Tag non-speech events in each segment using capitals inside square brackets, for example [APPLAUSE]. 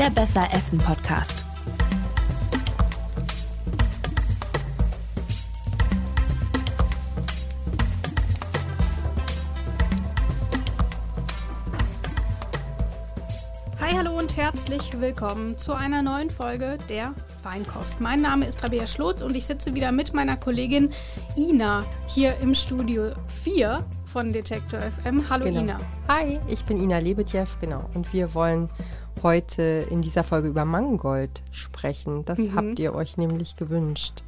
Der Besser Essen Podcast. Hi, hallo und herzlich willkommen zu einer neuen Folge der Feinkost. Mein Name ist Rabea Schlotz und ich sitze wieder mit meiner Kollegin Ina hier im Studio 4 von Detektor FM. Hallo Genau. Ina. Hi, ich bin Ina Lebetjew, genau. Und wir wollen heute in dieser Folge über Mangold sprechen. Das Mhm. habt ihr euch nämlich gewünscht.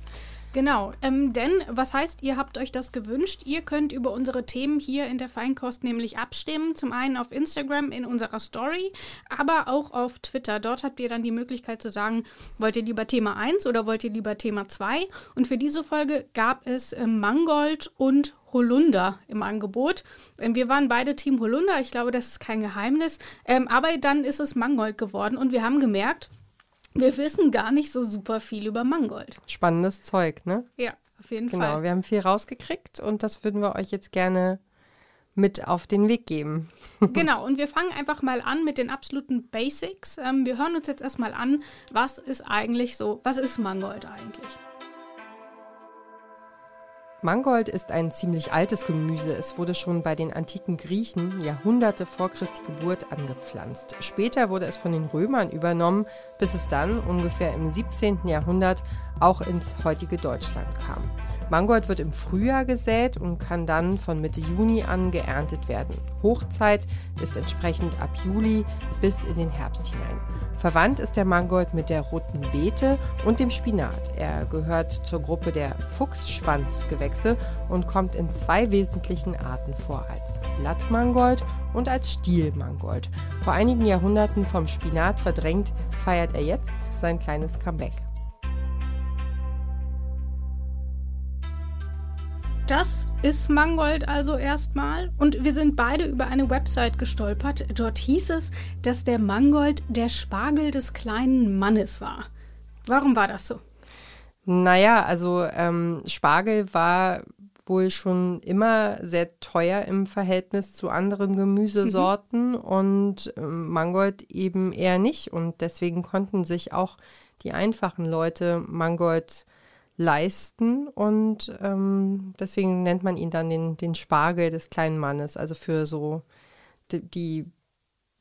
Genau, ähm, denn was heißt, ihr habt euch das gewünscht? Ihr könnt über unsere Themen hier in der Feinkost nämlich abstimmen. Zum einen auf Instagram in unserer Story, aber auch auf Twitter. Dort habt ihr dann die Möglichkeit zu sagen, wollt ihr lieber Thema 1 oder wollt ihr lieber Thema 2? Und für diese Folge gab es ähm, Mangold und Holunder im Angebot. Ähm, wir waren beide Team Holunder, ich glaube, das ist kein Geheimnis. Ähm, aber dann ist es Mangold geworden und wir haben gemerkt, wir wissen gar nicht so super viel über Mangold. Spannendes Zeug, ne? Ja, auf jeden Genau, Fall. wir haben viel rausgekriegt und das würden wir euch jetzt gerne mit auf den Weg geben. [LAUGHS] Genau, und wir fangen einfach mal an mit den absoluten Basics. Ähm, wir hören uns jetzt erstmal an, was ist eigentlich so, was ist Mangold eigentlich? Mangold ist ein ziemlich altes Gemüse. Es wurde schon bei den antiken Griechen Jahrhunderte vor Christi Geburt angepflanzt. Später wurde es von den Römern übernommen, bis es dann ungefähr im 17. Jahrhundert auch ins heutige Deutschland kam. Mangold wird im Frühjahr gesät und kann dann von Mitte Juni an geerntet werden. Hochzeit ist entsprechend ab Juli bis in den Herbst hinein. Verwandt ist der Mangold mit der roten Beete und dem Spinat. Er gehört zur Gruppe der Fuchsschwanzgewächse und kommt in zwei wesentlichen Arten vor, als Blattmangold und als Stielmangold. Vor einigen Jahrhunderten vom Spinat verdrängt, feiert er jetzt sein kleines Comeback. Das ist Mangold also erstmal. Und wir sind beide über eine Website gestolpert. Dort hieß es, dass der Mangold der Spargel des kleinen Mannes war. Warum war das so? Naja, also ähm, Spargel war wohl schon immer sehr teuer im Verhältnis zu anderen Gemüsesorten und ähm, Mangold eben eher nicht. Und deswegen konnten sich auch die einfachen Leute Mangold leisten und ähm, deswegen nennt man ihn dann den, den Spargel des kleinen Mannes, also für so die, die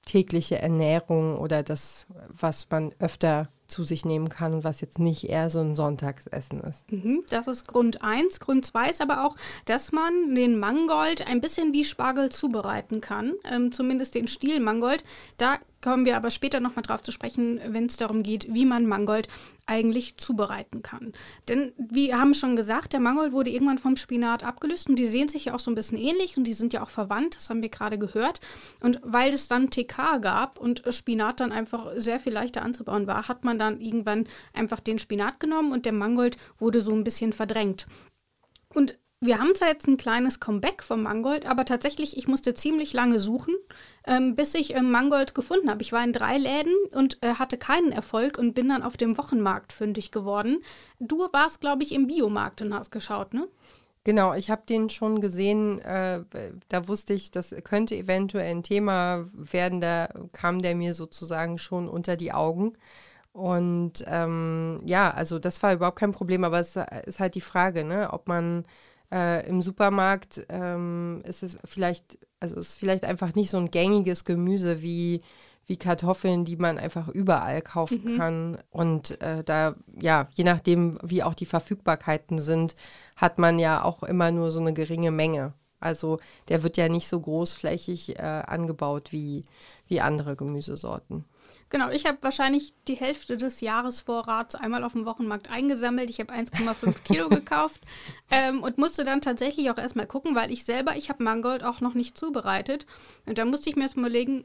tägliche Ernährung oder das, was man öfter zu sich nehmen kann und was jetzt nicht eher so ein Sonntagsessen ist. Mhm, Das ist Grund 1. Grund 2 ist aber auch, dass man den Mangold ein bisschen wie Spargel zubereiten kann. Ähm, zumindest den Stiel Mangold. Da kommen wir aber später nochmal drauf zu sprechen, wenn es darum geht, wie man Mangold eigentlich zubereiten kann. Denn wir haben schon gesagt, der Mangold wurde irgendwann vom Spinat abgelöst und die sehen sich ja auch so ein bisschen ähnlich und die sind ja auch verwandt, das haben wir gerade gehört. Und weil es dann TK gab und Spinat dann einfach sehr viel leichter anzubauen war, hat man dann irgendwann einfach den Spinat genommen und der Mangold wurde so ein bisschen verdrängt. Und wir haben zwar jetzt ein kleines Comeback vom Mangold, aber tatsächlich, ich musste ziemlich lange suchen, ähm, bis ich ähm, Mangold gefunden habe. Ich war in drei Läden und äh, hatte keinen Erfolg und bin dann auf dem Wochenmarkt fündig geworden. Du warst, glaube ich, im Biomarkt und hast geschaut, ne? Genau, ich habe den schon gesehen, äh, da wusste ich, das könnte eventuell ein Thema werden, da kam der mir sozusagen schon unter die Augen. Und ähm, ja, also das war überhaupt kein Problem, aber es ist halt die Frage, ne, ob man äh, im Supermarkt ähm, ist es vielleicht, also ist vielleicht einfach nicht so ein gängiges Gemüse wie wie Kartoffeln, die man einfach überall kaufen kann. Und äh, da, ja, je nachdem, wie auch die Verfügbarkeiten sind, hat man ja auch immer nur so eine geringe Menge. Also der wird ja nicht so großflächig äh, angebaut wie, wie andere Gemüsesorten. Genau, ich habe wahrscheinlich die Hälfte des Jahresvorrats einmal auf dem Wochenmarkt eingesammelt. Ich habe 1,5 [LAUGHS] Kilo gekauft ähm, und musste dann tatsächlich auch erstmal gucken, weil ich selber, ich habe Mangold auch noch nicht zubereitet. Und da musste ich mir erstmal überlegen,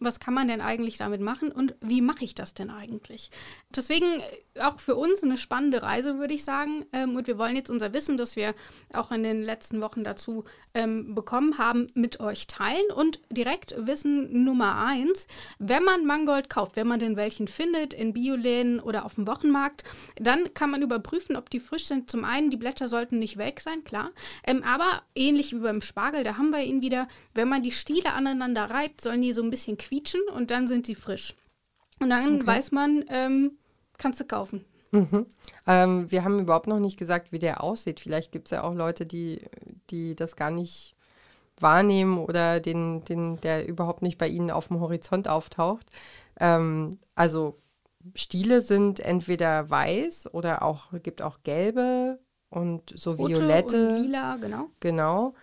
was kann man denn eigentlich damit machen und wie mache ich das denn eigentlich? Deswegen äh, auch für uns eine spannende Reise, würde ich sagen. Ähm, und wir wollen jetzt unser Wissen, das wir auch in den letzten Wochen dazu ähm, bekommen haben, mit euch teilen. Und direkt Wissen Nummer eins, wenn man Mangold Mangold kauft, wenn man denn welchen findet, in Bioläden oder auf dem Wochenmarkt, dann kann man überprüfen, ob die frisch sind. Zum einen, die Blätter sollten nicht weg sein, klar. Ähm, aber ähnlich wie beim Spargel, da haben wir ihn wieder, wenn man die Stiele aneinander reibt, sollen die so ein bisschen quietschen und dann sind sie frisch. Und dann okay. weiß man, ähm, kannst du kaufen. Mhm. Ähm, wir haben überhaupt noch nicht gesagt, wie der aussieht. Vielleicht gibt es ja auch Leute, die, die das gar nicht wahrnehmen oder den, den, der überhaupt nicht bei ihnen auf dem Horizont auftaucht. Ähm, also Stiele sind entweder weiß oder auch gibt auch gelbe und so Rote violette. Und lila, genau. Genau.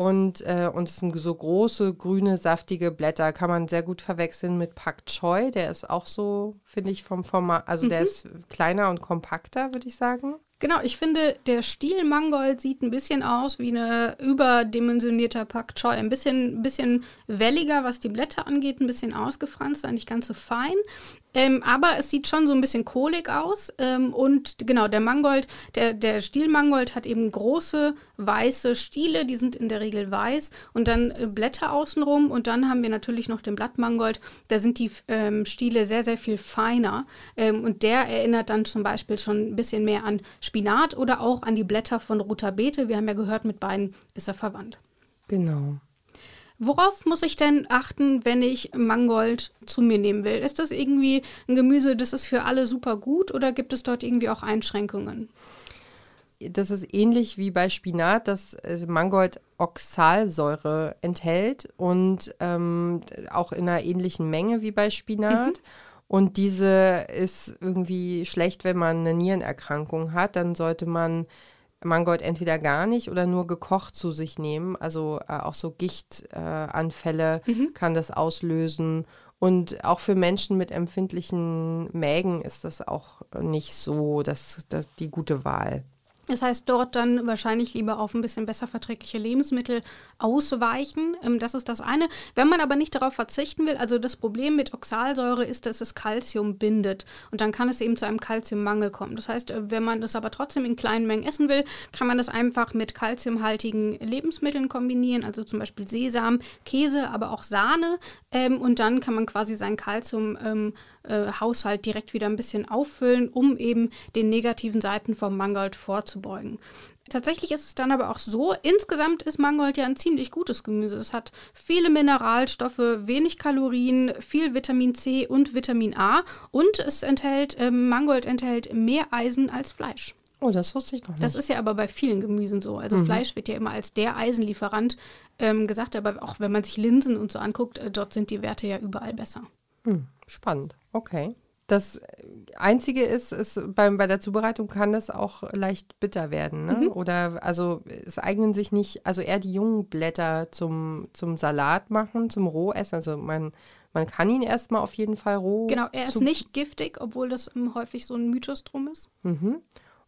Und, äh, und es sind so große, grüne, saftige Blätter. Kann man sehr gut verwechseln mit Pak Choi. Der ist auch so, finde ich, vom Format, also mhm. der ist kleiner und kompakter, würde ich sagen. Genau, ich finde, der Stiel Mangold sieht ein bisschen aus wie eine überdimensionierter Pak Choi. Ein bisschen, bisschen welliger, was die Blätter angeht, ein bisschen ausgefranst, nicht ganz so fein. Ähm, aber es sieht schon so ein bisschen kohlig aus. Ähm, und genau, der Mangold, der, der Stielmangold hat eben große weiße Stiele, die sind in der Regel weiß und dann äh, Blätter außenrum. Und dann haben wir natürlich noch den Blattmangold, da sind die ähm, Stiele sehr, sehr viel feiner. Ähm, und der erinnert dann zum Beispiel schon ein bisschen mehr an Spinat oder auch an die Blätter von roter Beete. Wir haben ja gehört, mit beiden ist er verwandt. Genau. Worauf muss ich denn achten, wenn ich Mangold zu mir nehmen will? Ist das irgendwie ein Gemüse, das ist für alle super gut oder gibt es dort irgendwie auch Einschränkungen? Das ist ähnlich wie bei Spinat, dass äh, Mangold Oxalsäure enthält und ähm, auch in einer ähnlichen Menge wie bei Spinat. Mhm. Und diese ist irgendwie schlecht, wenn man eine Nierenerkrankung hat. Dann sollte man Mangold entweder gar nicht oder nur gekocht zu sich nehmen. Also äh, auch so Gichtanfälle äh, mhm. kann das auslösen. Und auch für Menschen mit empfindlichen Mägen ist das auch nicht so das, das die gute Wahl. Das heißt, dort dann wahrscheinlich lieber auf ein bisschen besser verträgliche Lebensmittel ausweichen. Ähm, das ist das eine. Wenn man aber nicht darauf verzichten will, also das Problem mit Oxalsäure ist, dass es Kalzium bindet. Und dann kann es eben zu einem Kalziummangel kommen. Das heißt, äh, wenn man das aber trotzdem in kleinen Mengen essen will, kann man das einfach mit kalziumhaltigen Lebensmitteln kombinieren. Also zum Beispiel Sesam, Käse, aber auch Sahne. Ähm, und dann kann man quasi seinen Kalziumhaushalt äh, direkt wieder ein bisschen auffüllen, um eben den negativen Seiten vom Mangold vorzubeugen. Tatsächlich ist es dann aber auch so, insgesamt ist Mangold ja ein ziemlich gutes Gemüse. Es hat viele Mineralstoffe, wenig Kalorien, viel Vitamin C und Vitamin A und es enthält, äh, Mangold enthält mehr Eisen als Fleisch. Oh, das wusste ich noch nicht. Das ist ja aber bei vielen Gemüsen so. Also mhm. Fleisch wird ja immer als der Eisenlieferant ähm, gesagt, aber auch wenn man sich Linsen und so anguckt, äh, dort sind die Werte ja überall besser. Mhm. Spannend. Okay. Das Einzige ist, ist beim, bei der Zubereitung kann das auch leicht bitter werden. Ne? Mhm. Oder also es eignen sich nicht, also eher die jungen Blätter zum, zum Salat machen, zum Rohessen. Also man, man kann ihn erstmal auf jeden Fall roh. Genau, er ist nicht giftig, obwohl das häufig so ein Mythos drum ist. Mhm.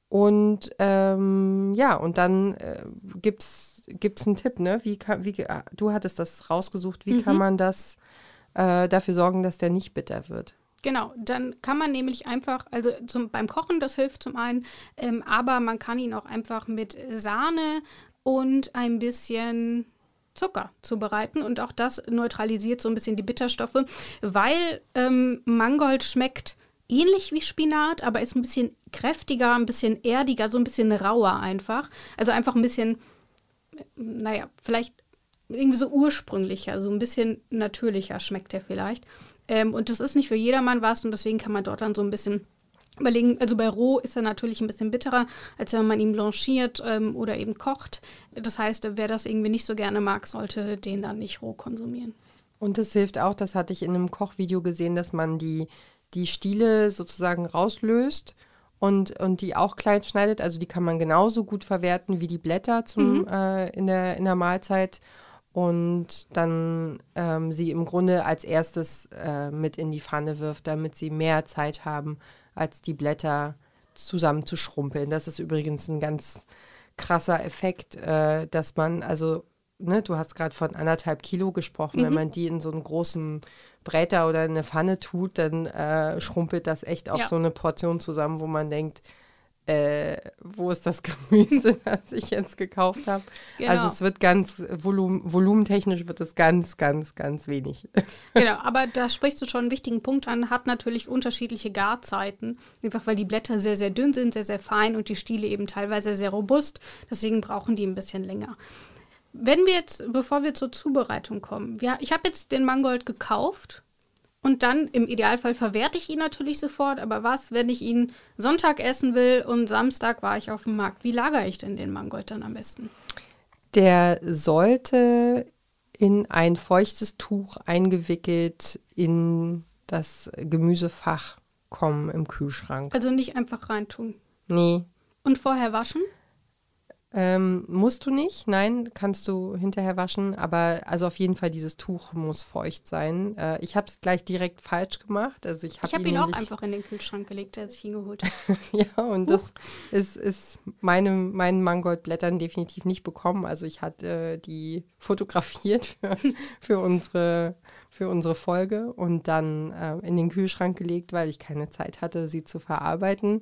Und ähm, ja, und dann äh, gibt es einen Tipp, ne? Wie kann, wie, du hattest das rausgesucht, wie mhm. kann man das äh, dafür sorgen, dass der nicht bitter wird? Genau, dann kann man nämlich einfach, also zum, beim Kochen, das hilft zum einen, ähm, aber man kann ihn auch einfach mit Sahne und ein bisschen Zucker zubereiten und auch das neutralisiert so ein bisschen die Bitterstoffe, weil ähm, Mangold schmeckt ähnlich wie Spinat, aber ist ein bisschen kräftiger, ein bisschen erdiger, so ein bisschen rauer einfach. Also einfach ein bisschen, naja, vielleicht irgendwie so ursprünglicher, so ein bisschen natürlicher schmeckt er vielleicht. Ähm, und das ist nicht für jedermann was und deswegen kann man dort dann so ein bisschen überlegen. Also bei roh ist er natürlich ein bisschen bitterer, als wenn man ihn blanchiert ähm, oder eben kocht. Das heißt, wer das irgendwie nicht so gerne mag, sollte den dann nicht roh konsumieren. Und es hilft auch, das hatte ich in einem Kochvideo gesehen, dass man die, die Stiele sozusagen rauslöst und, und die auch klein schneidet. Also die kann man genauso gut verwerten wie die Blätter zum, mhm. äh, in, der, in der Mahlzeit und dann ähm, sie im Grunde als erstes äh, mit in die Pfanne wirft, damit sie mehr Zeit haben, als die Blätter zusammen zu schrumpeln. Das ist übrigens ein ganz krasser Effekt, äh, dass man, also, ne, du hast gerade von anderthalb Kilo gesprochen, mhm. wenn man die in so einen großen Bräter oder in eine Pfanne tut, dann äh, schrumpelt das echt auf ja. so eine Portion zusammen, wo man denkt, äh, wo ist das [LAUGHS] Gemüse, das ich jetzt gekauft habe? Genau. Also es wird ganz, volum, volumentechnisch wird es ganz, ganz, ganz wenig. [LAUGHS] Genau, aber da sprichst du schon einen wichtigen Punkt an, hat natürlich unterschiedliche Garzeiten, einfach weil die Blätter sehr, sehr dünn sind, sehr, sehr fein und die Stiele eben teilweise sehr robust, deswegen brauchen die ein bisschen länger. Wenn wir jetzt, bevor wir zur Zubereitung kommen, wir, ich habe jetzt den Mangold gekauft, und dann im Idealfall verwerte ich ihn natürlich sofort. Aber was, wenn ich ihn Sonntag essen will und Samstag war ich auf dem Markt? Wie lagere ich denn den Mangold dann am besten? Der sollte in ein feuchtes Tuch eingewickelt in das Gemüsefach kommen im Kühlschrank. Also nicht einfach reintun. Nee. Und vorher waschen? Ähm, musst du nicht, nein, kannst du hinterher waschen, aber also auf jeden Fall dieses Tuch muss feucht sein. Äh, ich habe es gleich direkt falsch gemacht. Also ich habe habe ihn, ihn auch einfach in den Kühlschrank gelegt, als ich ihn geholt habe. [LAUGHS] Ja, und das ist, ist meinem, meinen Mangoldblättern definitiv nicht bekommen. Also ich hatte äh, die [LAUGHS] fotografiert für, für, unsere, für unsere Folge und dann äh, in den Kühlschrank gelegt, weil ich keine Zeit hatte, sie zu verarbeiten.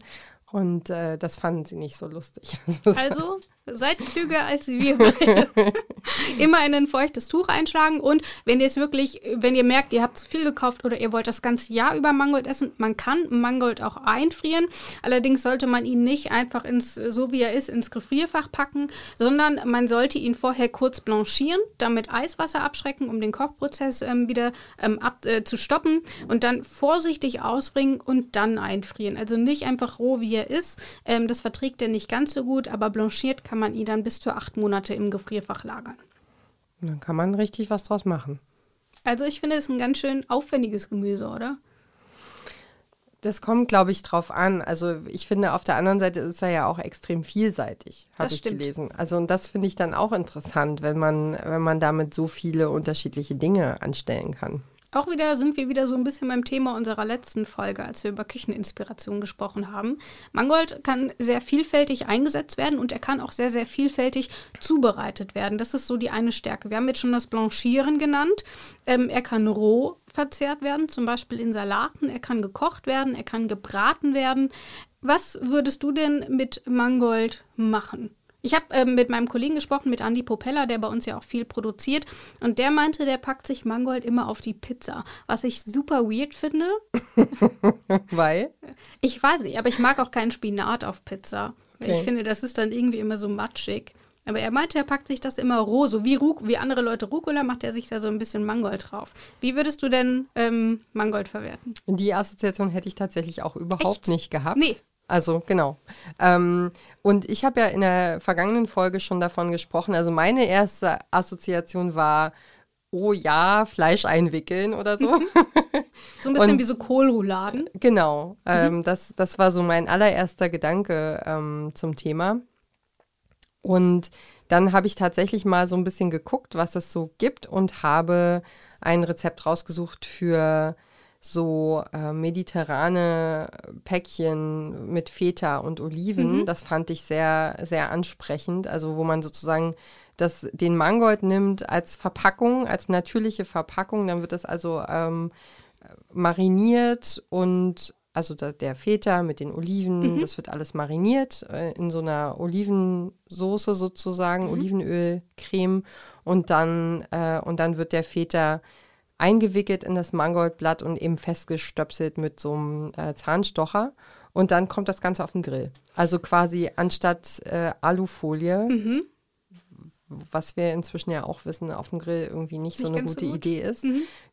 Und äh, das fanden sie nicht so lustig. [LAUGHS] Also seid klüger als wir beide. [LAUGHS] Immer in ein feuchtes Tuch einschlagen und wenn ihr es wirklich, wenn ihr merkt, ihr habt zu viel gekauft oder ihr wollt das ganze Jahr über Mangold essen, man kann Mangold auch einfrieren. Allerdings sollte man ihn nicht einfach ins, so wie er ist, ins Gefrierfach packen, sondern man sollte ihn vorher kurz blanchieren, damit Eiswasser abschrecken, um den Kochprozess ähm, wieder ähm, ab, äh, zu stoppen und dann vorsichtig ausbringen und dann einfrieren. Also nicht einfach roh, wie er ist. Ähm, das verträgt er nicht ganz so gut, aber blanchiert kann man ihn dann bis zu acht Monate im Gefrierfach lagern. Dann kann man richtig was draus machen. Also ich finde es ein ganz schön aufwendiges Gemüse, oder? Das kommt, glaube ich, drauf an. Also ich finde, auf der anderen Seite ist er ja auch extrem vielseitig, habe ich stimmt. gelesen. Also und das finde ich dann auch interessant, wenn man, wenn man damit so viele unterschiedliche Dinge anstellen kann. Auch wieder sind wir wieder so ein bisschen beim Thema unserer letzten Folge, als wir über Kücheninspiration gesprochen haben. Mangold kann sehr vielfältig eingesetzt werden und er kann auch sehr, sehr vielfältig zubereitet werden. Das ist so die eine Stärke. Wir haben jetzt schon das Blanchieren genannt. Ähm, er kann roh verzehrt werden, zum Beispiel in Salaten. Er kann gekocht werden, er kann gebraten werden. Was würdest du denn mit Mangold machen? Ich habe ähm, mit meinem Kollegen gesprochen, mit Andy Popella, der bei uns ja auch viel produziert. Und der meinte, der packt sich Mangold immer auf die Pizza. Was ich super weird finde. [LAUGHS] Weil? Ich weiß nicht, aber ich mag auch keinen Spinat auf Pizza. Okay. Ich finde, das ist dann irgendwie immer so matschig. Aber er meinte, er packt sich das immer roh, so wie, Ruc wie andere Leute Rucola, macht er sich da so ein bisschen Mangold drauf. Wie würdest du denn ähm, Mangold verwerten? Die Assoziation hätte ich tatsächlich auch überhaupt Echt? nicht gehabt. Nee. Also genau. Ähm, und ich habe ja in der vergangenen Folge schon davon gesprochen. Also meine erste Assoziation war, oh ja, Fleisch einwickeln oder so. So ein [LAUGHS] bisschen Und- wie so Kohlrouladen. Genau, ähm, das, das war so mein allererster Gedanke ähm, zum Thema. Und dann habe ich tatsächlich mal so ein bisschen geguckt, was es so gibt und habe ein Rezept rausgesucht für so äh, mediterrane Päckchen mit Feta und Oliven. Das fand ich sehr, sehr ansprechend. Also wo man sozusagen das, den Mangold nimmt als Verpackung, als natürliche Verpackung. Dann wird das also ähm, mariniert und also da, der Feta mit den Oliven, das wird alles mariniert äh, in so einer Olivensoße sozusagen, Olivenölcreme und dann äh, und dann wird der Feta eingewickelt in das Mangoldblatt und eben festgestöpselt mit so einem äh, Zahnstocher und dann kommt das Ganze auf den Grill. Also quasi anstatt äh, Alufolie, was wir inzwischen ja auch wissen, auf dem Grill irgendwie nicht, so Nicht eine ganz so gute gut. Idee ist.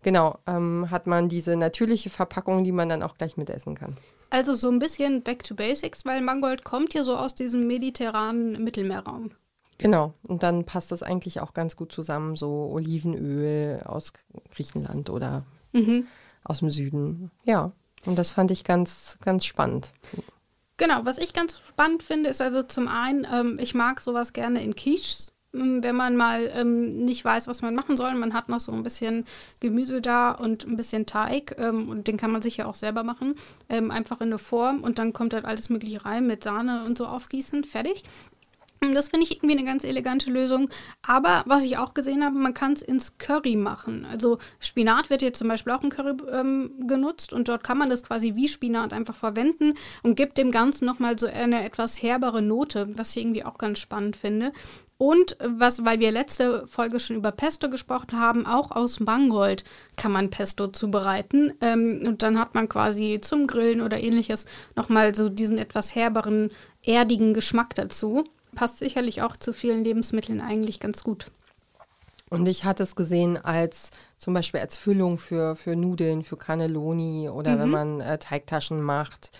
Genau, ähm, hat man diese natürliche Verpackung, die man dann auch gleich mitessen kann. Also so ein bisschen back to basics, weil Mangold kommt ja so aus diesem mediterranen Mittelmeerraum. Genau, und dann passt das eigentlich auch ganz gut zusammen, so Olivenöl aus Griechenland oder aus dem Süden. Ja, und das fand ich ganz, ganz spannend. Genau, was ich ganz spannend finde, ist also zum einen, ähm, ich mag sowas gerne in Quiches. Ähm, Wenn man mal ähm, nicht weiß, was man machen soll, man hat noch so ein bisschen Gemüse da und ein bisschen Teig ähm, und den kann man sich ja auch selber machen. Ähm, einfach in eine Form und dann kommt halt alles Mögliche rein mit Sahne und so aufgießen, fertig. Das finde ich irgendwie eine ganz elegante Lösung. Aber was ich auch gesehen habe, man kann es ins Curry machen. Also Spinat wird jetzt zum Beispiel auch im Curry ähm, genutzt und dort kann man das quasi wie Spinat einfach verwenden und gibt dem Ganzen nochmal so eine etwas herbere Note, was ich irgendwie auch ganz spannend finde. Und was, weil wir letzte Folge schon über Pesto gesprochen haben, auch aus Mangold kann man Pesto zubereiten. Ähm, und dann hat man quasi zum Grillen oder ähnliches nochmal so diesen etwas herberen, erdigen Geschmack dazu passt sicherlich auch zu vielen Lebensmitteln eigentlich ganz gut. Und ich hatte es gesehen als zum Beispiel als Füllung für, für Nudeln, für Cannelloni oder mhm. wenn man äh, Teigtaschen macht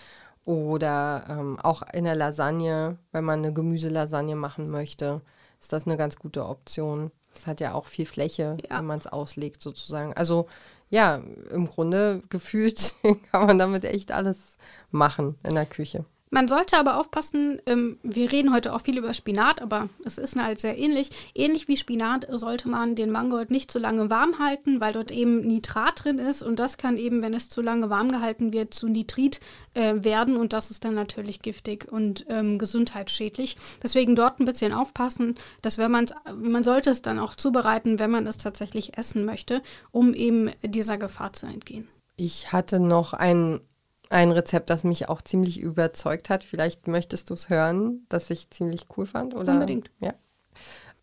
oder ähm, auch in der Lasagne, wenn man eine Gemüselasagne machen möchte, ist das eine ganz gute Option. Es hat ja auch viel Fläche, ja. wenn man es auslegt sozusagen. Also ja, im Grunde [LAUGHS] gefühlt kann man damit echt alles machen in der Küche. Man sollte aber aufpassen, ähm, wir reden heute auch viel über Spinat, aber es ist halt sehr ähnlich. Ähnlich wie Spinat sollte man den Mangold nicht zu lange warm halten, weil dort eben Nitrat drin ist und das kann eben, wenn es zu lange warm gehalten wird, zu Nitrit äh, werden und das ist dann natürlich giftig und ähm, gesundheitsschädlich. Deswegen dort ein bisschen aufpassen, dass wenn man man sollte es dann auch zubereiten, wenn man es tatsächlich essen möchte, um eben dieser Gefahr zu entgehen. Ich hatte noch ein ein Rezept, das mich auch ziemlich überzeugt hat. Vielleicht möchtest du es hören, das ich ziemlich cool fand, oder? Unbedingt. Ja.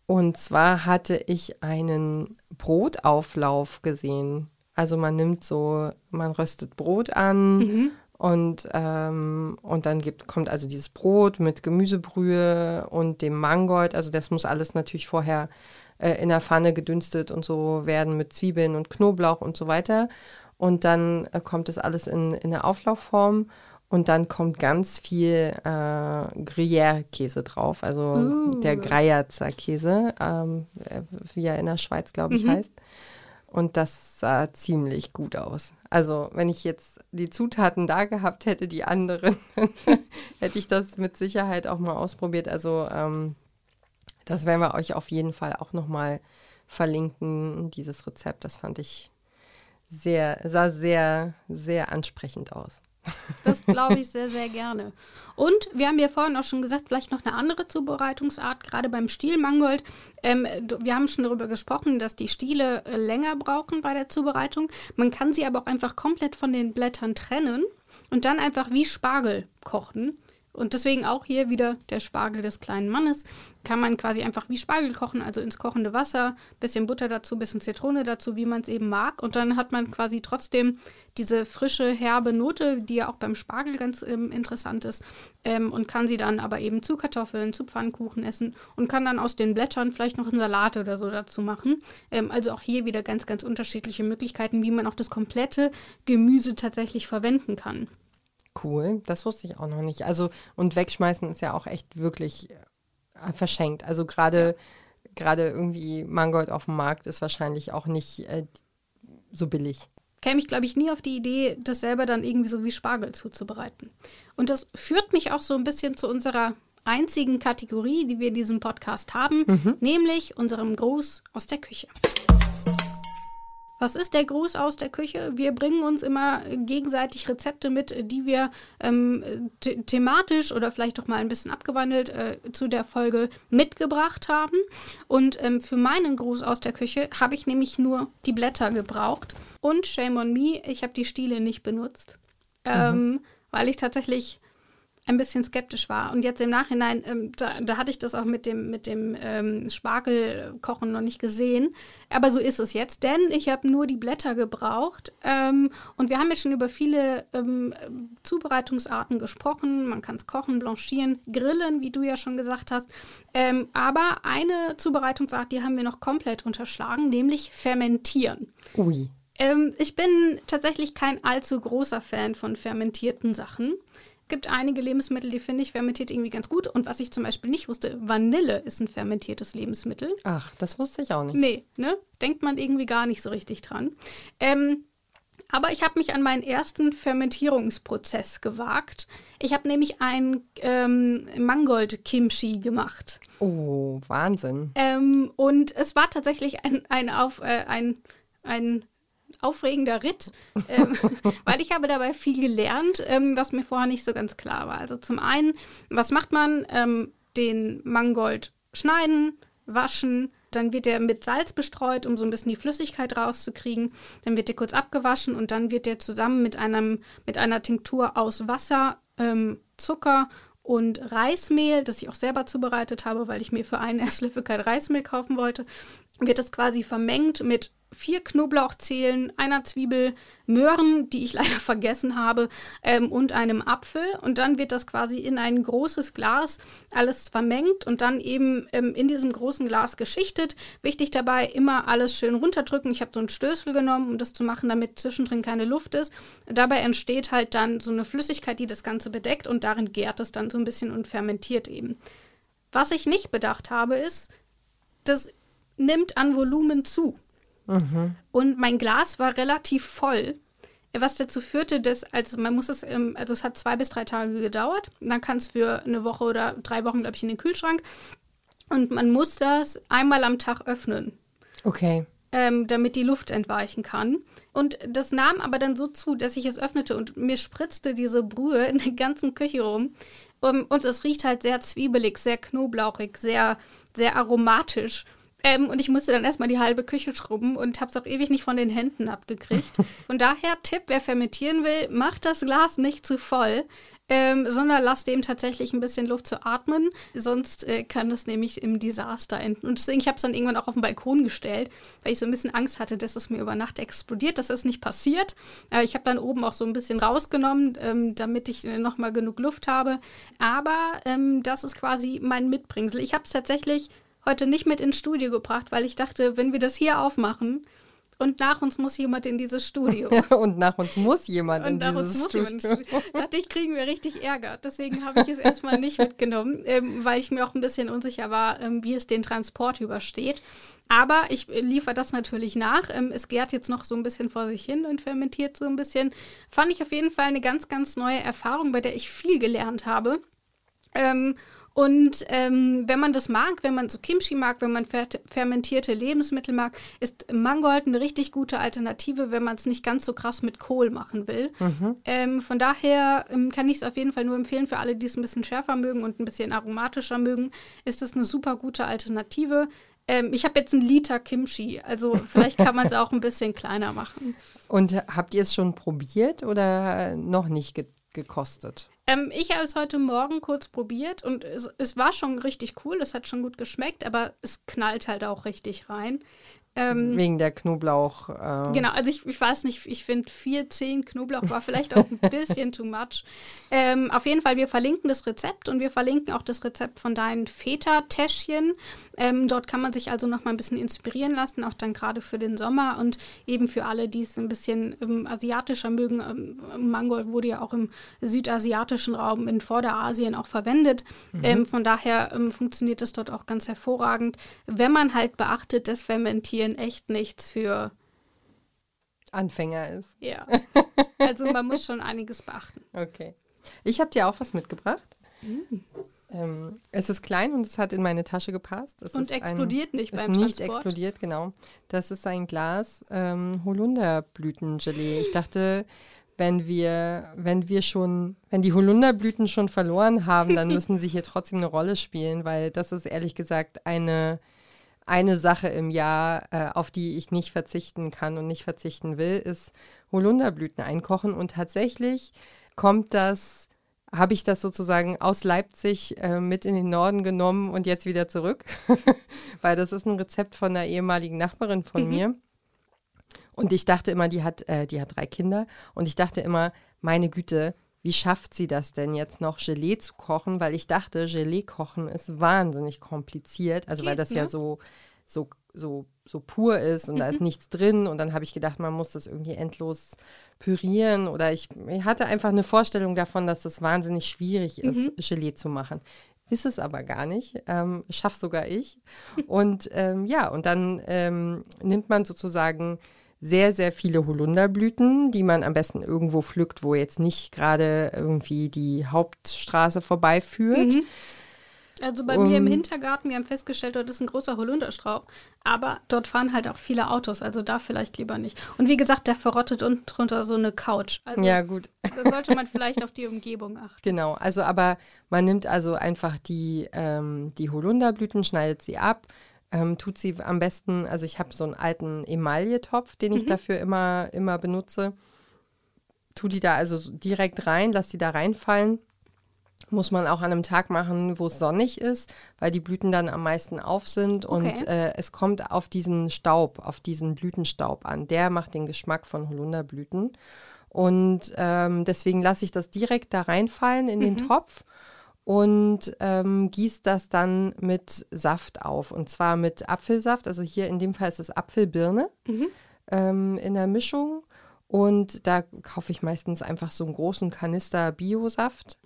Und zwar hatte ich einen Brotauflauf gesehen. Also man nimmt so, man röstet Brot an mhm. und, ähm, und dann gibt, kommt also dieses Brot mit Gemüsebrühe und dem Mangold. Also das muss alles natürlich vorher äh, in der Pfanne gedünstet und so werden mit Zwiebeln und Knoblauch und so weiter. Und dann äh, kommt das alles in, in eine Auflaufform und dann kommt ganz viel äh, Gruyère-Käse drauf, also uh. der Greierzer Käse, ähm, wie er in der Schweiz, glaube ich, mhm. heißt. Und das sah ziemlich gut aus. Also, wenn ich jetzt die Zutaten da gehabt hätte, die anderen, [LAUGHS] hätte ich das mit Sicherheit auch mal ausprobiert. Also, ähm, das werden wir euch auf jeden Fall auch nochmal verlinken, dieses Rezept. Das fand ich sehr, sah sehr, sehr ansprechend aus. Das [LAUGHS] glaube ich sehr, sehr gerne. Und wir haben ja vorhin auch schon gesagt, vielleicht noch eine andere Zubereitungsart, gerade beim Stielmangold. Ähm, wir haben schon darüber gesprochen, dass die Stiele äh, länger brauchen bei der Zubereitung. Man kann sie aber auch einfach komplett von den Blättern trennen und dann einfach wie Spargel kochen. Und deswegen auch hier wieder der Spargel des kleinen Mannes. Kann man quasi einfach wie Spargel kochen, also ins kochende Wasser, bisschen Butter dazu, bisschen Zitrone dazu, wie man es eben mag. Und dann hat man quasi trotzdem diese frische, herbe Note, die ja auch beim Spargel ganz ähm, interessant ist. Ähm, und kann sie dann aber eben zu Kartoffeln, zu Pfannkuchen essen und kann dann aus den Blättern vielleicht noch einen Salat oder so dazu machen. Ähm, also auch hier wieder ganz, ganz unterschiedliche Möglichkeiten, wie man auch das komplette Gemüse tatsächlich verwenden kann. Cool, das wusste ich auch noch nicht. Also, und wegschmeißen ist ja auch echt wirklich äh, verschenkt. Also gerade ja. gerade irgendwie Mangold auf dem Markt ist wahrscheinlich auch nicht äh, so billig. Käme ich, glaube ich, nie auf die Idee, das selber dann irgendwie so wie Spargel zuzubereiten. Und das führt mich auch so ein bisschen zu unserer einzigen Kategorie, die wir in diesem Podcast haben, mhm. nämlich unserem Gruß aus der Küche. Was ist der Gruß aus der Küche? Wir bringen uns immer gegenseitig Rezepte mit, die wir ähm, the thematisch oder vielleicht auch mal ein bisschen abgewandelt äh, zu der Folge mitgebracht haben. Und ähm, für meinen Gruß aus der Küche habe ich nämlich nur die Blätter gebraucht. Und shame on me, ich habe die Stiele nicht benutzt. Ähm, mhm. Weil ich tatsächlich ein bisschen skeptisch war. Und jetzt im Nachhinein, ähm, da, da, hatte ich das auch mit dem, mit dem ähm, Spargelkochen noch nicht gesehen. Aber so ist es jetzt, denn ich habe nur die Blätter gebraucht. Ähm, und wir haben jetzt schon über viele ähm, Zubereitungsarten gesprochen. Man kann es kochen, blanchieren, grillen, wie du ja schon gesagt hast. Ähm, aber eine Zubereitungsart, die haben wir noch komplett unterschlagen, nämlich fermentieren. Ui. Ähm, ich bin tatsächlich kein allzu großer Fan von fermentierten Sachen gibt einige Lebensmittel, die finde ich fermentiert irgendwie ganz gut. Und was ich zum Beispiel nicht wusste, Vanille ist ein fermentiertes Lebensmittel. Ach, das wusste ich auch nicht. Nee, ne? Denkt man irgendwie gar nicht so richtig dran. Ähm, aber ich habe mich an meinen ersten Fermentierungsprozess gewagt. Ich habe nämlich ein ähm, Mangold-Kimchi gemacht. Oh, Wahnsinn. Ähm, und es war tatsächlich ein, ein, auf, äh, ein, ein aufregender Ritt, ähm, [LAUGHS] weil ich habe dabei viel gelernt, ähm, was mir vorher nicht so ganz klar war. Also zum einen, was macht man? Ähm, den Mangold schneiden, waschen, dann wird er mit Salz bestreut, um so ein bisschen die Flüssigkeit rauszukriegen. Dann wird er kurz abgewaschen und dann wird er zusammen mit, einem, mit einer Tinktur aus Wasser, ähm, Zucker und Reismehl, das ich auch selber zubereitet habe, weil ich mir für einen [LAUGHS] Esslöffel kein Reismehl kaufen wollte, wird das quasi vermengt mit vier Knoblauchzehen, einer Zwiebel, Möhren, die ich [LAUGHS] leider vergessen habe, ähm, und einem Apfel. Und dann wird das quasi in ein großes Glas alles vermengt und dann eben ähm, in diesem großen Glas geschichtet. Wichtig dabei, immer alles schön runterdrücken. Ich habe so einen Stößel genommen, um das zu machen, damit zwischendrin keine Luft ist. Dabei entsteht halt dann so eine Flüssigkeit, die das Ganze bedeckt und darin gärt es dann so ein bisschen und fermentiert eben. Was ich nicht bedacht habe, ist, das nimmt an Volumen zu. Mhm. Und mein Glas war relativ voll. Was dazu führte, dass, also man muss es, also es hat zwei bis drei Tage gedauert. Dann kann es für eine Woche oder drei Wochen, glaube ich, in den Kühlschrank. Und man muss das einmal am Tag öffnen. Okay. Ähm, damit die Luft entweichen kann. Und das nahm aber dann so zu, dass ich es öffnete und mir spritzte diese Brühe in der ganzen Küche rum. Um, und es riecht halt sehr zwiebelig, sehr knoblauchig, sehr, sehr aromatisch. Ähm, und ich musste dann erstmal die halbe Küche schrubben und habe es auch ewig nicht von den Händen abgekriegt. [LAUGHS] Von daher, Tipp, wer fermentieren will, macht das Glas nicht zu voll. Ähm, sondern lasst dem tatsächlich ein bisschen Luft zu atmen. Sonst äh, kann das nämlich im Desaster enden. Und deswegen, ich habe es dann irgendwann auch auf den Balkon gestellt, weil ich so ein bisschen Angst hatte, dass es mir über Nacht explodiert. Das ist nicht passiert. Äh, ich habe dann oben auch so ein bisschen rausgenommen, ähm, damit ich äh, nochmal genug Luft habe. Aber ähm, das ist quasi mein Mitbringsel. Ich habe es tatsächlich heute nicht mit ins Studio gebracht, weil ich dachte, wenn wir das hier aufmachen und nach uns muss jemand in dieses Studio. [LAUGHS] und nach uns muss jemand und in dieses Studio. Jemand, ich, kriegen wir richtig Ärger. Deswegen habe ich es erstmal nicht mitgenommen, ähm, weil ich mir auch ein bisschen unsicher war, ähm, wie es den Transport übersteht. Aber ich liefere das natürlich nach. Ähm, es gärt jetzt noch so ein bisschen vor sich hin und fermentiert so ein bisschen. Fand ich auf jeden Fall eine ganz, ganz neue Erfahrung, bei der ich viel gelernt habe. Und ähm, wenn man das mag, wenn man so Kimchi mag, wenn man fer fermentierte Lebensmittel mag, ist Mangold eine richtig gute Alternative, wenn man es nicht ganz so krass mit Kohl machen will. Mhm. Ähm, von daher ähm, kann ich es auf jeden Fall nur empfehlen für alle, die es ein bisschen schärfer mögen und ein bisschen aromatischer mögen, ist es eine super gute Alternative. Ähm, ich habe jetzt einen Liter Kimchi, also [LAUGHS] vielleicht kann man es auch ein bisschen kleiner machen. Und habt ihr es schon probiert oder noch nicht ge gekostet? Ähm, ich habe es heute Morgen kurz probiert und es, es, war schon richtig cool, es hat schon gut geschmeckt, aber es knallt halt auch richtig rein. Ähm, Wegen der Knoblauch. Äh genau, also ich, ich weiß nicht, ich finde 4, 10 Knoblauch war vielleicht auch ein [LAUGHS] bisschen too much. Ähm, auf jeden Fall, wir verlinken das Rezept und wir verlinken auch das Rezept von deinen Feta-Täschchen. Ähm, dort kann man sich also noch mal ein bisschen inspirieren lassen, auch dann gerade für den Sommer und eben für alle, die es ein bisschen ähm, asiatischer mögen. Ähm, Mangold wurde ja auch im südasiatischen Raum in Vorderasien auch verwendet. Mhm. Ähm, von daher funktioniert das dort auch ganz hervorragend, wenn man halt beachtet, dass Fermentieren Medien echt nichts für Anfänger ist. Ja. [LAUGHS] Also man muss schon einiges beachten. Okay. Ich habe dir auch was mitgebracht. Mhm. Ähm, es ist klein und es hat in meine Tasche gepasst. Es und explodiert ein, nicht beim nicht Transport. explodiert, genau. Das ist ein Glas ähm, Holunderblütengelee. Ich dachte, wenn wir, wenn wir schon, wenn die Holunderblüten schon verloren haben, dann müssen sie hier trotzdem eine Rolle spielen, weil das ist ehrlich gesagt eine eine Sache im Jahr, äh, auf die ich nicht verzichten kann und nicht verzichten will, ist Holunderblüten einkochen. Und tatsächlich kommt das, habe ich das sozusagen aus Leipzig äh, mit in den Norden genommen und jetzt wieder zurück, [LAUGHS] weil das ist ein Rezept von einer ehemaligen Nachbarin von mhm. mir. Und ich dachte immer, die hat, äh, die hat drei Kinder. Und ich dachte immer, meine Güte, wie schafft sie das denn jetzt noch Gelee zu kochen? Weil ich dachte, Gelee kochen ist wahnsinnig kompliziert, also Geht, weil das ne? ja so, so, so, so pur ist und mhm. da ist mhm. nichts drin. Und dann habe ich gedacht, man muss das irgendwie endlos pürieren oder ich, ich, hatte einfach eine Vorstellung davon, dass das wahnsinnig schwierig ist, mhm. Gelee zu machen. Ist es aber gar nicht. Ähm, schaff sogar ich. Und ähm, ja, und dann ähm, nimmt man sozusagen sehr, sehr viele Holunderblüten, die man am besten irgendwo pflückt, wo jetzt nicht gerade irgendwie die Hauptstraße vorbeiführt. Mhm. Also bei um, mir im Hintergarten, wir haben festgestellt, dort ist ein großer Holunderstrauch, aber dort fahren halt auch viele Autos, also da vielleicht lieber nicht. Und wie gesagt, der verrottet unten drunter so eine Couch. Also ja, gut. Da sollte man vielleicht auf die Umgebung achten. [LAUGHS] Genau, also aber man nimmt also einfach die, ähm, die Holunderblüten, schneidet sie ab, ähm, tut sie am besten, also ich habe so einen alten Emailletopf, den ich mhm. dafür immer, immer benutze. Tu die da also direkt rein, lass die da reinfallen. Muss man auch an einem Tag machen, wo es sonnig ist, weil die Blüten dann am meisten auf sind. Okay. Und äh, es kommt auf diesen Staub, auf diesen Blütenstaub an. Der macht den Geschmack von Holunderblüten. Und ähm, deswegen lasse ich das direkt da reinfallen in mhm. den Topf und ähm, gießt das dann mit Saft auf. Und zwar mit Apfelsaft. Also hier in dem Fall ist es Apfelbirne mhm. ähm, in der Mischung. Und da kaufe ich meistens einfach so einen großen Kanister Biosaft.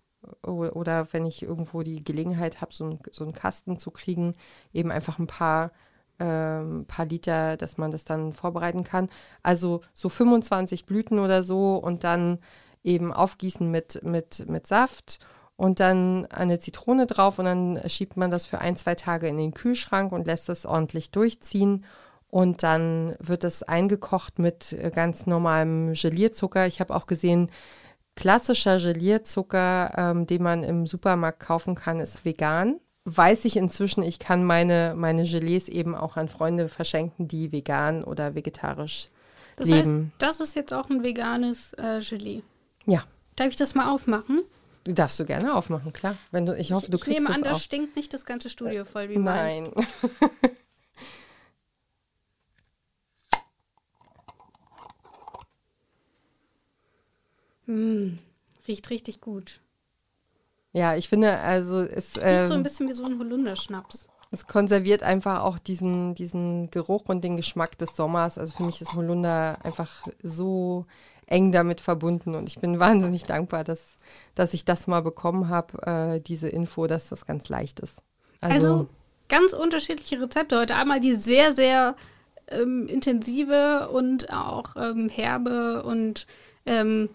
Oder wenn ich irgendwo die Gelegenheit habe, so, ein, so einen Kasten zu kriegen, eben einfach ein paar, ähm, paar Liter, dass man das dann vorbereiten kann. Also so 25 Blüten oder so und dann eben aufgießen mit, mit, mit Saft und dann eine Zitrone drauf und dann schiebt man das für ein, zwei Tage in den Kühlschrank und lässt es ordentlich durchziehen. Und dann wird es eingekocht mit ganz normalem Gelierzucker. Ich habe auch gesehen, klassischer Gelierzucker, ähm, den man im Supermarkt kaufen kann, ist vegan. Weiß ich inzwischen, ich kann meine, meine Gelees eben auch an Freunde verschenken, die vegan oder vegetarisch das leben. Das heißt, das ist jetzt auch ein veganes äh, Gelee. Ja. Darf ich das mal aufmachen? Die darfst du gerne aufmachen, klar. Wenn du, ich hoffe, du ich kriegst nehme an, das stinkt nicht das ganze Studio voll wie. Nein. mm, [LAUGHS] riecht richtig gut. Ja, ich finde, also es. Riecht ähm, so ein ähm, bisschen wie so ein Holunderschnaps. Es konserviert einfach auch diesen, diesen Geruch und den Geschmack des Sommers. Also für mich ist Holunder einfach so eng damit verbunden und ich bin wahnsinnig dankbar, dass, dass ich das mal bekommen habe, äh, diese Info, dass das ganz leicht ist. Also, also ganz unterschiedliche Rezepte heute. Einmal die sehr, sehr ähm, intensive und auch ähm, herbe und ähm,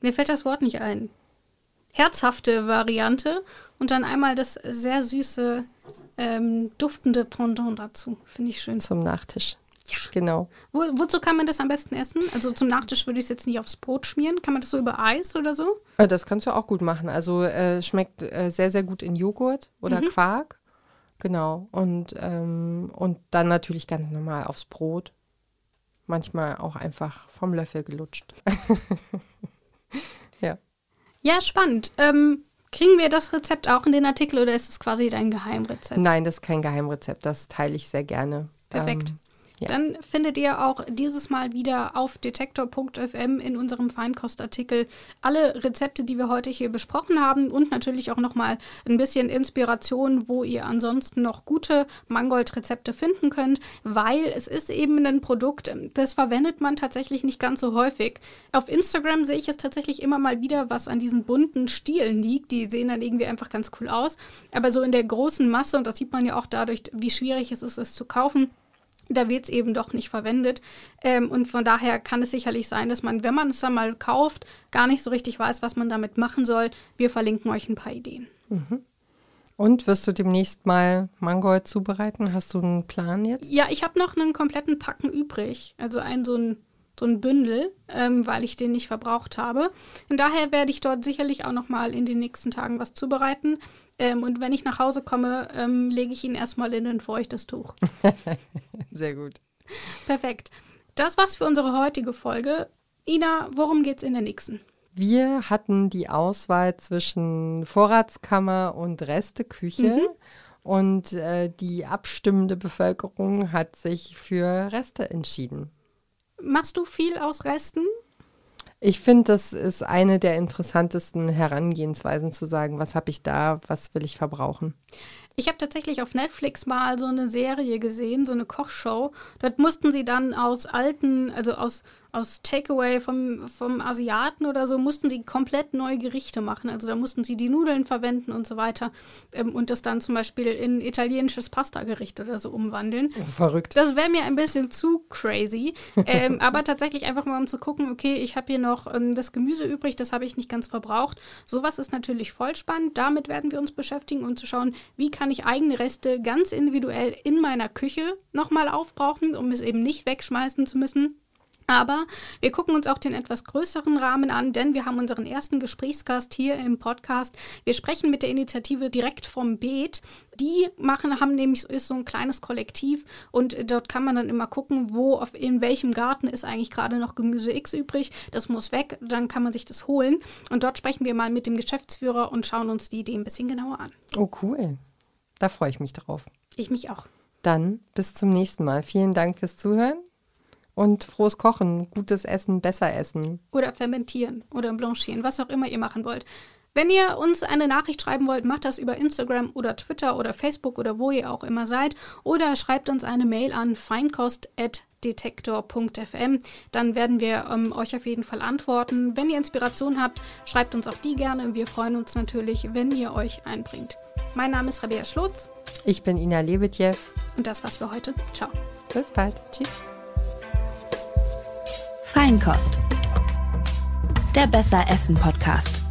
mir fällt das Wort nicht ein. Herzhafte Variante und dann einmal das sehr süße ähm, duftende Pendant dazu. Finde ich schön. Zum Nachtisch. Ja. Genau. Wo, wozu kann man das am besten essen? Also zum Nachtisch würde ich es jetzt nicht aufs Brot schmieren. Kann man das so über Eis oder so? Äh, das kannst du auch gut machen. Also äh, schmeckt äh, sehr, sehr gut in Joghurt oder mhm. Quark. Genau. Und, ähm, und dann natürlich ganz normal aufs Brot. Manchmal auch einfach vom Löffel gelutscht. [LAUGHS] ja. Ja, spannend. Ähm, Kriegen wir das Rezept auch in den Artikel oder ist es quasi dein Geheimrezept? Nein, das ist kein Geheimrezept. Das teile ich sehr gerne. Perfekt. Ähm, ja. Dann findet ihr auch dieses Mal wieder auf detektor.fm in unserem Feinkostartikel alle Rezepte, die wir heute hier besprochen haben und natürlich auch nochmal ein bisschen Inspiration, wo ihr ansonsten noch gute Mangold-Rezepte finden könnt, weil es ist eben ein Produkt, das verwendet man tatsächlich nicht ganz so häufig. Auf Instagram sehe ich es tatsächlich immer mal wieder, was an diesen bunten Stielen liegt. Die sehen dann irgendwie einfach ganz cool aus. Aber so in der großen Masse, und das sieht man ja auch dadurch, wie schwierig es ist, es zu kaufen, da wird es eben doch nicht verwendet. Ähm, und von daher kann es sicherlich sein, dass man, wenn man es dann mal kauft, gar nicht so richtig weiß, was man damit machen soll. Wir verlinken euch ein paar Ideen. Mhm. Und wirst du demnächst mal Mangold zubereiten? Hast du einen Plan jetzt? Ja, ich habe noch einen kompletten Packen übrig. Also ein so ein so ein Bündel, ähm, weil ich den nicht verbraucht habe. Und daher werde ich dort sicherlich auch noch mal in den nächsten Tagen was zubereiten. Ähm, und wenn ich nach Hause komme, ähm, lege ich ihn erstmal in ein feuchtes Tuch. [LAUGHS] Sehr gut. Perfekt. Das war's für unsere heutige Folge. Ina, worum geht's in der nächsten? Wir hatten die Auswahl zwischen Vorratskammer und Resteküche. Mhm. Und äh, die abstimmende Bevölkerung hat sich für Reste entschieden. Machst du viel aus Resten? Ich finde, das ist eine der interessantesten Herangehensweisen zu sagen, was habe ich da, was will ich verbrauchen. Ich habe tatsächlich auf Netflix mal so eine Serie gesehen, so eine Kochshow. Dort mussten sie dann aus alten, also aus aus Takeaway vom, vom Asiaten oder so, mussten sie komplett neue Gerichte machen. Also da mussten sie die Nudeln verwenden und so weiter ähm, und das dann zum Beispiel in italienisches Pasta-Gericht oder so umwandeln. Oh, verrückt. Das wäre mir ein bisschen zu crazy. [LAUGHS] ähm, aber tatsächlich einfach mal um zu gucken, okay, ich habe hier noch ähm, das Gemüse übrig, das habe ich nicht ganz verbraucht. Sowas ist natürlich voll spannend. Damit werden wir uns beschäftigen und zu schauen, wie kann ich eigene Reste ganz individuell in meiner Küche nochmal aufbrauchen, um es eben nicht wegschmeißen zu müssen. Aber wir gucken uns auch den etwas größeren Rahmen an, denn wir haben unseren ersten Gesprächsgast hier im Podcast. Wir sprechen mit der Initiative direkt vom Beet. Die machen, haben nämlich ist so ein kleines Kollektiv und dort kann man dann immer gucken, wo auf in welchem Garten ist eigentlich gerade noch Gemüse X übrig. Das muss weg, dann kann man sich das holen. Und dort sprechen wir mal mit dem Geschäftsführer und schauen uns die Idee ein bisschen genauer an. Oh cool, da freue ich mich drauf. Ich mich auch. Dann bis zum nächsten Mal. Vielen Dank fürs Zuhören und frohes Kochen, gutes Essen, besser essen. Oder fermentieren oder blanchieren, was auch immer ihr machen wollt. Wenn ihr uns eine Nachricht schreiben wollt, macht das über Instagram oder Twitter oder Facebook oder wo ihr auch immer seid. Oder schreibt uns eine Mail an feinkost.detektor.fm. Dann werden wir ähm, euch auf jeden Fall antworten. Wenn ihr Inspiration habt, schreibt uns auch die gerne. Wir freuen uns natürlich, wenn ihr euch einbringt. Mein Name ist Rabea Schlotz. Ich bin Ina Lebetjew. Und das war's für heute. Ciao. Bis bald. Tschüss. Feinkost. Der Besser Essen Podcast.